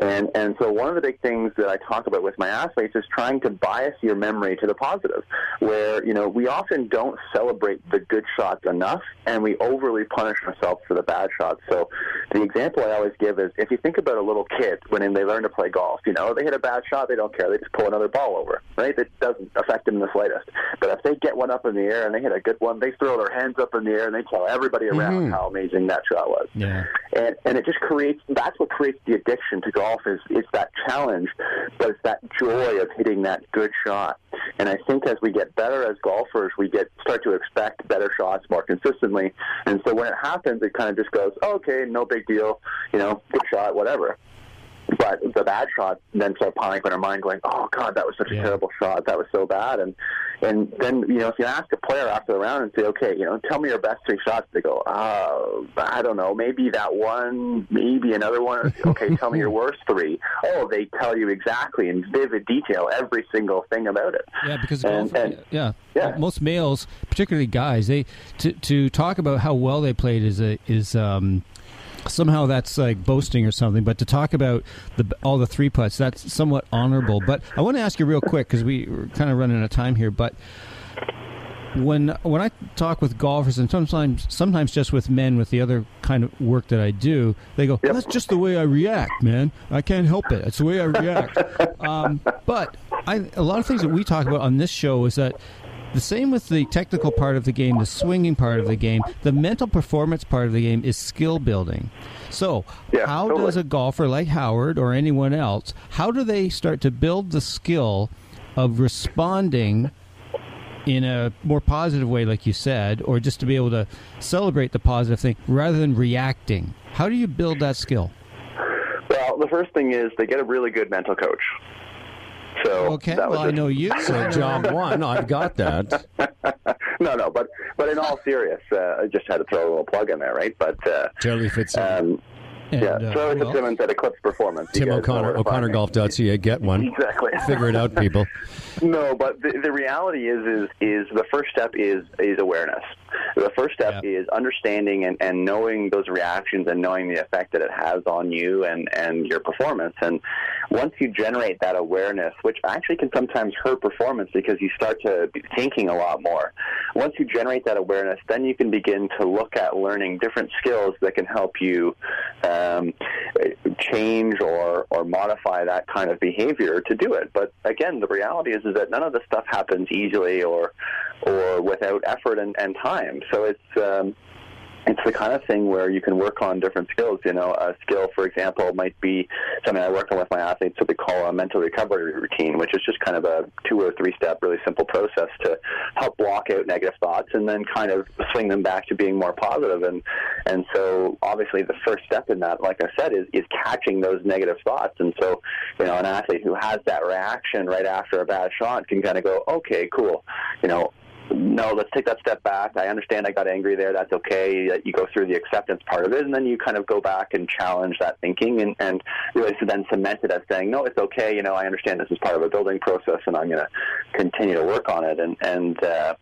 And and so one of the big things that I talk about with my athletes is trying to bias your memory to the positive, where you know we often don't celebrate the good shots enough, and we overly punish ourselves for the bad shots. So the example I always give is if you think about a little kid when they learn to play golf, you know they hit a bad shot, they don't care, they just pull another ball over, right? It doesn't affect them in the slightest. But if they get one up in the air and they hit a good one, they throw their hands up in the air and they tell everybody around mm-hmm. how amazing that shot was. Yeah. and and it just creates that's what creates the addiction to golf is it's that challenge but it's that joy of hitting that good shot. And i think as we get better as golfers we get start to expect better shots more consistently. And so when it happens it kind of just goes okay no big deal you know good shot whatever but the bad shots then start piling up in our mind, going, "Oh God, that was such Yeah. a terrible shot. That was so bad." And and then you know, if you ask a player after the round and say, "Okay, you know, tell me your best three shots," they go, "Oh, I don't know, maybe that one, maybe another one." Okay, tell me your worst three. Oh, they tell you exactly in vivid detail every single thing about it. Yeah, because And- golf, and- yeah, yeah. most males, particularly guys, they to to talk about how well they played is a is um somehow that's like boasting or something. But to talk about the all the three putts, that's somewhat honorable. But I want to ask you real quick because we, we're kind of running out of time here, but. When when I talk with golfers and sometimes sometimes just with men with the other kind of work that I do, they go, Yep. "That's just the way I react, man. I can't help it. It's the way I react." um, but I, a lot of things that we talk about on this show is that the same with the technical part of the game, the swinging part of the game, the mental performance part of the game is skill building. So, Yeah, how totally. does a golfer like Howard or anyone else, how do they start to build the skill of responding in a more positive way, like you said, or just to be able to celebrate the positive thing rather than reacting? How do you build that skill? Well, the first thing is they get a really good mental coach. So Okay, that was well, I know you. So job one, I've got that. no, no, but but in all serious, uh, I just had to throw a little plug in there, right? But uh, Charlie Fitzsimmons. um, And, yeah, uh, Charlie else? Fitzsimmons at Eclipse Performance. Tim O'Connor. O'ConnorGolf.ca. Get one. Exactly. Figure it out, people. No, but the, the reality is, is, is the first step is is awareness. The first step Yeah. is understanding and, and knowing those reactions and knowing the effect that it has on you and, and your performance. And once you generate that awareness, which actually can sometimes hurt performance because you start to be thinking a lot more. Once you generate that awareness, then you can begin to look at learning different skills that can help you um, change or or modify that kind of behavior to do it. But again, the reality is is that none of this stuff happens easily or or without effort and, and time. So it's um, it's the kind of thing where you can work on different skills. You know, a skill, for example, might be something I work on with my athletes, what they call a mental recovery routine, which is just kind of a two or three step, really simple process to help block out negative thoughts and then kind of swing them back to being more positive. And and so obviously the first step in that, like I said, is is catching those negative thoughts. And so you know, an athlete who has that reaction right after a bad shot can kind of go, okay, cool, you know no, let's take that step back. I understand I got angry there. That's okay. You go through the acceptance part of it, and then you kind of go back and challenge that thinking and, and really so then cement it as saying, no, it's okay. You know, I understand this is part of a building process, and I'm going to continue to work on it. And, and uh,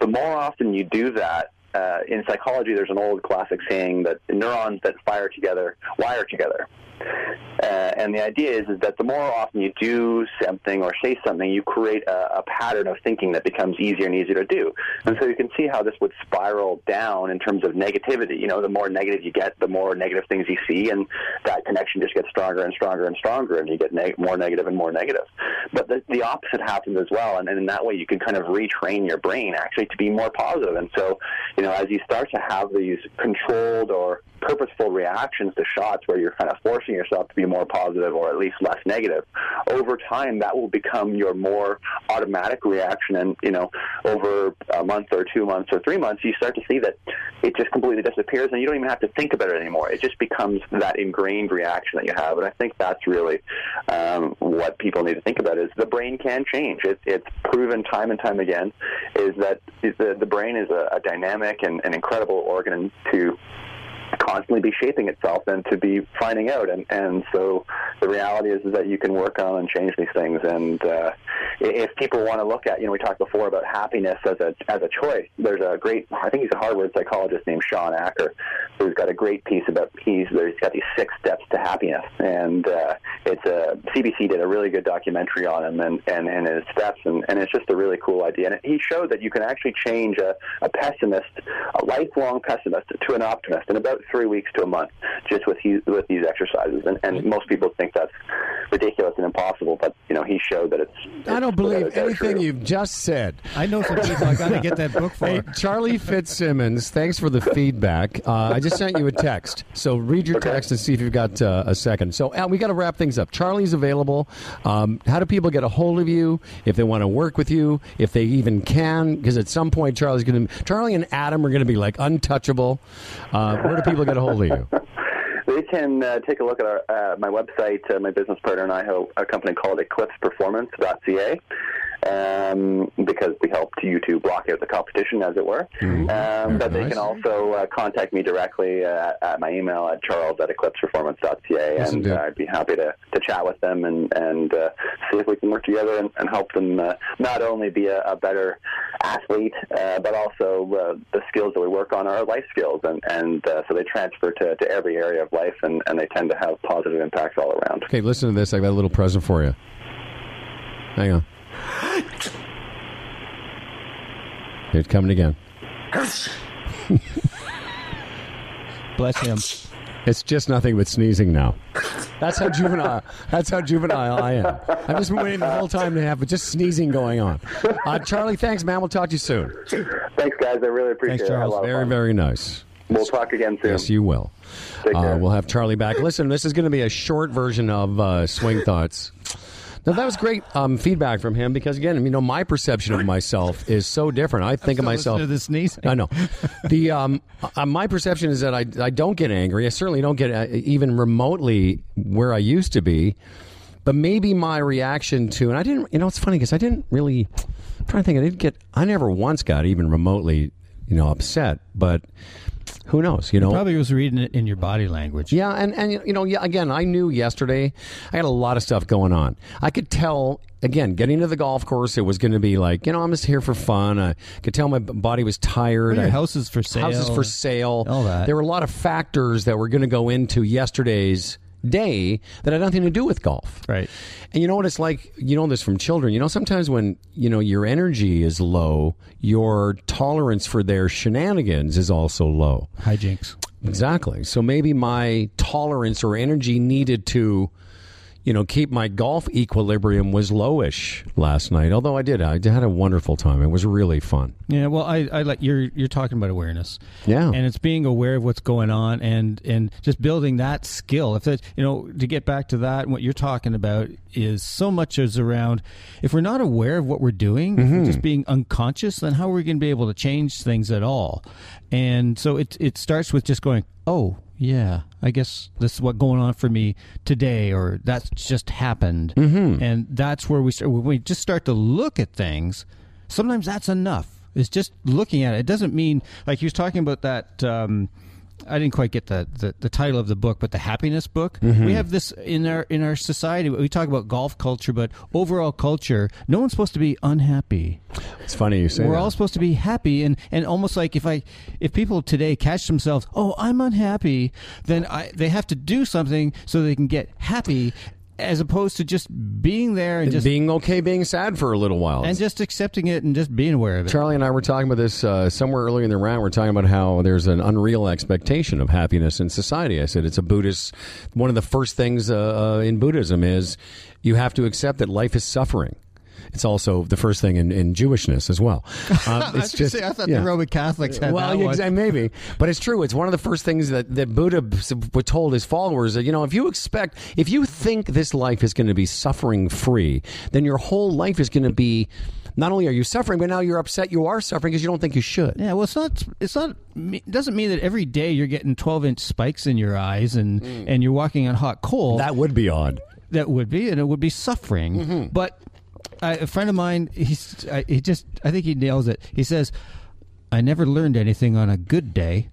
the more often you do that, uh, in psychology, there's an old classic saying that neurons that fire together wire together. Uh, and the idea is, is that the more often you do something or say something, you create a, a, pattern of thinking that becomes easier and easier to do. And so you can see how this would spiral down in terms of negativity. You know, the more negative you get, the more negative things you see, and that connection just gets stronger and stronger and stronger, and you get neg- more negative and more negative. But the, the opposite happens as well, and, and in that way you can kind of retrain your brain actually to be more positive. And so, you know, as you start to have these controlled or purposeful reactions to shots where you're kind of forcing yourself to be more positive or at least less negative, over time that will become your more automatic reaction. And, you know, over a month or two months or three months, you start to see that it just completely disappears and you don't even have to think about it anymore. It just becomes that ingrained reaction that you have. And I think that's really um, what people need to think about is the brain can change. It, it's proven time and time again is that the, the brain is a, a dynamic and an incredible organ to constantly be shaping itself and to be finding out. And, and so the reality is, is that you can work on and change these things. And uh, if people want to look at, you know, we talked before about happiness as a as a choice. There's a great, I think he's a Harvard psychologist named Shawn Achor, who's got a great piece about he's he's got these six steps to happiness, and uh, it's a CBC did a really good documentary on him and and, and his steps, and, and it's just a really cool idea. And he showed that you can actually change a, a pessimist, a lifelong pessimist, to an optimist in about three weeks to a month, just with he, with these exercises. And, and most people think that's ridiculous and impossible, but you know he showed that it's. it's I don't believe without a anything true. you've just said. I know some people I got to get that book for. Hey, Charlie Fitzsimmons, thanks for the feedback. Uh, I just sent you a text. So read your Okay. text and see if you've got uh, a second. So Al, we got to wrap things up. Charlie's available. Um, how do people get a hold of you if they want to work with you, if they even can? Because at some point, Charlie's going to, Charlie and Adam are going to be like untouchable. Uh, where do people get a hold of you? They can uh, take a look at our, uh, my website. Uh, my business partner and I have a company called EclipsePerformance.ca um, because we helped you to block out the competition, as it were. Um, but they nice. can also uh, contact me directly uh, at my email at charles at EclipsePerformance.ca, Listen and I'd be happy to, to chat with them and, and uh, see if we can work together and, and help them uh, not only be a, a better athlete, uh, but also uh, the skills that we work on are life skills, and, and uh, so they transfer to, to every area of life, and, and they tend to have positive impacts all around. Okay, listen to this. I got a little present for you. Hang on. Here it's coming again. Bless him. It's just nothing but sneezing now. That's how juvenile. That's how juvenile I am. I've just been waiting the whole time to have just sneezing going on. Uh, Charlie, thanks, man. We'll talk to you soon. Thanks, guys. I really appreciate Thanks, it. I had a Charles. lot of Very, very nice. We'll talk again soon. Yes, you will. Take Uh, we'll have Charlie back. Listen, this is going to be a short version of uh, Swing Thoughts. Now that was great um, feedback from him because again, you know, my perception of myself is so different. I think of myself. to the. I know. The um, uh, my perception is that I I don't get angry. I certainly don't get uh, even remotely where I used to be. But maybe my reaction to and I didn't. You know, it's funny because I didn't really. I'm trying to think. I didn't get. I never once got even remotely, you know, upset. But who knows? You know, Probably was reading it in your body language. yeah, and and you know, yeah. Again, I knew yesterday I had a lot of stuff going on. I could tell. Again, getting to the golf course, it was going to be like you know I'm just here for fun. I could tell my body was tired. Your I- house is for sale. houses for sale. All that. There were a lot of factors that were going to go into yesterday's day that had nothing to do with golf. Right. And you know what it's like? You know this from children. You know, sometimes when, you know, your energy is low, your tolerance for their shenanigans is also low. Hijinks. exactly. So maybe my tolerance or energy needed to, you know, keep my golf equilibrium was lowish last night. Although I did, I had a wonderful time. It was really fun. Yeah, well, I, I like you're you're talking about awareness. Yeah. and it's being aware of what's going on and and just building that skill. If that you know to get back to that, what you're talking about is so much is around. If we're not aware of what we're doing, if we're just mm-hmm. being unconscious, then how are we going to be able to change things at all? And so it it starts with just going, oh yeah, I guess this is what going on for me today, or that's just happened, mm-hmm. and that's where we start. When we just start to look at things, sometimes that's enough. It's just looking at it. It doesn't mean like he was talking about that. Um, I didn't quite get the, the, the title of the book, but the happiness book. Mm-hmm. We have this in our in our society. We talk about golf culture, but overall culture, no one's supposed to be unhappy. It's funny you say We're that. all supposed to be happy, and, and almost like if I if people today catch themselves, oh, I'm unhappy, then I they have to do something so they can get happy, as opposed to just being there and just being okay, being sad for a little while. and just accepting it and just being aware of it. Charlie and I were talking about this uh, somewhere earlier in the round. We're talking about how there's an unreal expectation of happiness in society. I said it's a Buddhist. One of the first things uh, uh, in Buddhism is you have to accept that life is suffering. It's also the first thing in, in Jewishness as well. Uh, it's just I thought yeah. the Roman Catholics had well, that maybe, but it's true. It's one of the first things that, that Buddha told his followers that you know if you expect, if you think this life is going to be suffering free, then your whole life is going to be. Not only are you suffering, but now you're upset. You are suffering because you don't think you should. Yeah, well, it's not. It's not. It doesn't mean that every day you're getting 12 inch spikes in your eyes and and you're walking on hot coal. Mm. That would be odd. that would be, and it would be suffering. Mm-hmm. But I, a friend of mine, he's I, he just. I think he nails it. He says, "I never learned anything on a good day."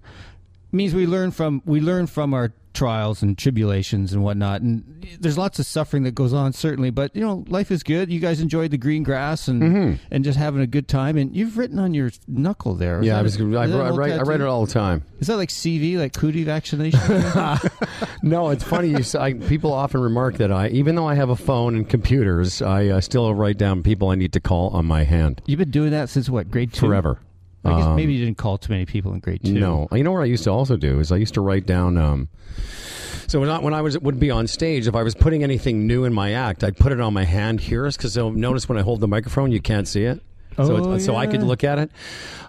Means we learn from we learn from our trials and tribulations and whatnot. And there's lots of suffering that goes on, certainly. But you know, life is good. You guys enjoyed the green grass and and just having a good time. And you've written on your knuckle there. Yeah, I was. a- I, I, write, I write it all the time. Is that like CV, like cootie vaccination? No, it's funny. You, I, people often remark that I, even though I have a phone and computers, I uh, still write down people I need to call on my hand You've been doing that since what, grade two? forever. I guess Um, maybe you didn't call too many people in grade two. No, you know what I used to also do is I used to write down. Um, so when I, when I was would be on stage, if I was putting anything new in my act, I'd put it on my hand here because notice when I hold the microphone, you can't see it. So, Oh, so I could look at it.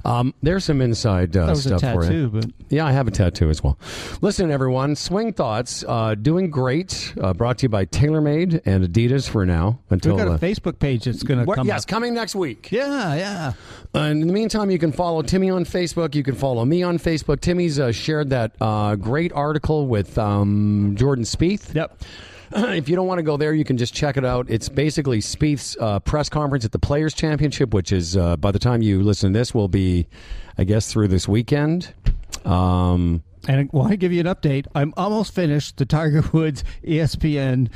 Um, there's some inside uh, That was a stuff for you. tattoo, but Yeah, I have a tattoo as well. Listen, everyone, Swing Thoughts, uh, doing great. Uh, brought to you by TaylorMade and Adidas for now. Until we've got a Facebook page that's going to come yes, up. coming next week. Yeah, yeah. And in the meantime, you can follow Timmy on Facebook. You can follow me on Facebook. Timmy's uh, shared that uh, great article with um, Jordan Spieth. Yep. if you don't want to go there, you can just check it out. It's basically Spieth's uh, press conference at the Players Championship, which is uh, by the time you listen to this, will be, I guess, through this weekend. Um, And I want to give you an update. I'm almost finished the Tiger Woods ESPN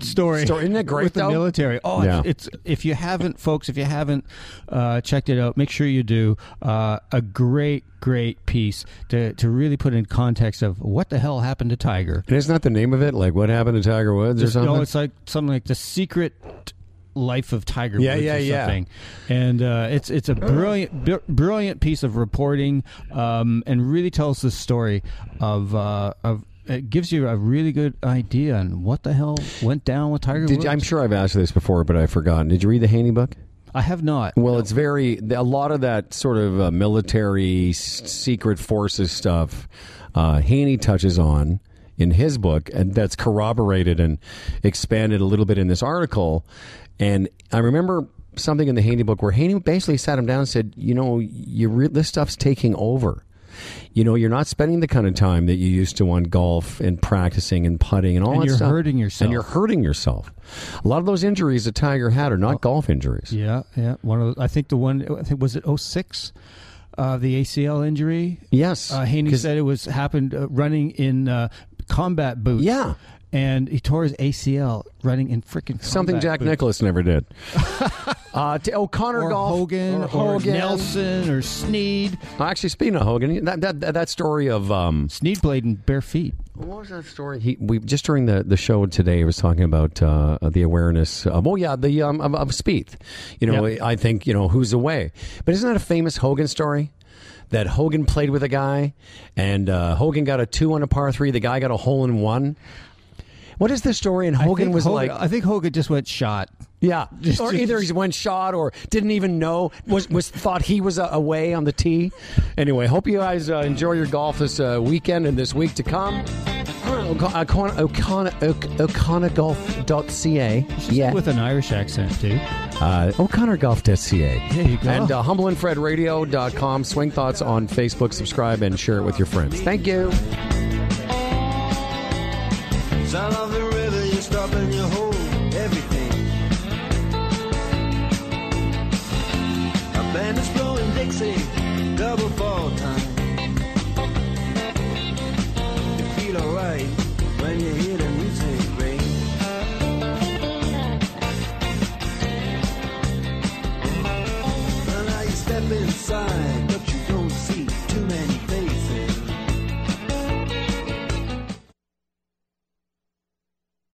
story. Story. Isn't it great, with the military? Oh, Yeah. it's, it's if you haven't, folks, if you haven't uh, checked it out, make sure you do. Uh, a great, great piece to to really put in context of what the hell happened to Tiger. and isn't that the name of it? Like what happened to Tiger Woods or something? No, it's like something like the secret life of Tiger Yeah, Woods yeah, or yeah. something. And uh, it's it's a brilliant br- brilliant piece of reporting, um, and really tells the story of uh, of. It gives you a really good idea on what the hell went down with Tiger Did Woods. you, I'm sure I've asked you this before, but I've forgotten. Did you read the Haney book? I have not. Well, it's very a lot of that sort of uh, military s- secret forces stuff. Uh, Haney touches on in his book, and that's corroborated and expanded a little bit in this article. And I remember something in the Haney book where Haney basically sat him down and said, "You know, you re- this stuff's taking over." You know, you're not spending the kind of time that you used to on golf and practicing and putting and all And that you're stuff. hurting yourself. And you're hurting yourself. A lot of those injuries that Tiger had are not golf injuries. Yeah, yeah. One of the, I think the one I think was it 06? Uh, the ACL injury. Yes. Uh, Haney said it was happened uh, running in uh, combat boots. Yeah. And he tore his ACL running in freaking Something Jack boots. Nicklaus never did. uh, to O'Connor or golf Hogan or or, Nelson or Snead. Actually, speaking of Hogan, that that that story of um, Snead played in bare feet. what was that story? He we just during the, the show today he was talking about uh, the awareness. Of, oh yeah, the um, of, of Spieth. You know, Yep. I think you know who's away, but isn't that a famous Hogan story? that Hogan played with a guy, and uh, Hogan got a two on a par three. The guy got a hole in one. What is the story? And Hogan was Hogan- like, I think Hogan just went shot. yeah, Just- or either he went shot or didn't even know was was thought he was uh, away on the tee. Anyway, hope you guys uh, enjoy your golf this uh, weekend and this week to come. O'Connor, O'Connor, O'ConnorGolf.ca. Yeah. With an Irish accent, too. Uh, O'ConnorGolf.ca. There you go. And uh, humbleandfredradio.com. Swing Thoughts on Facebook. Subscribe and share it with your friends. Thank you. Sound of the river, you stop and you hold everything. A band is blowing Dixie, double ball time. You feel alright.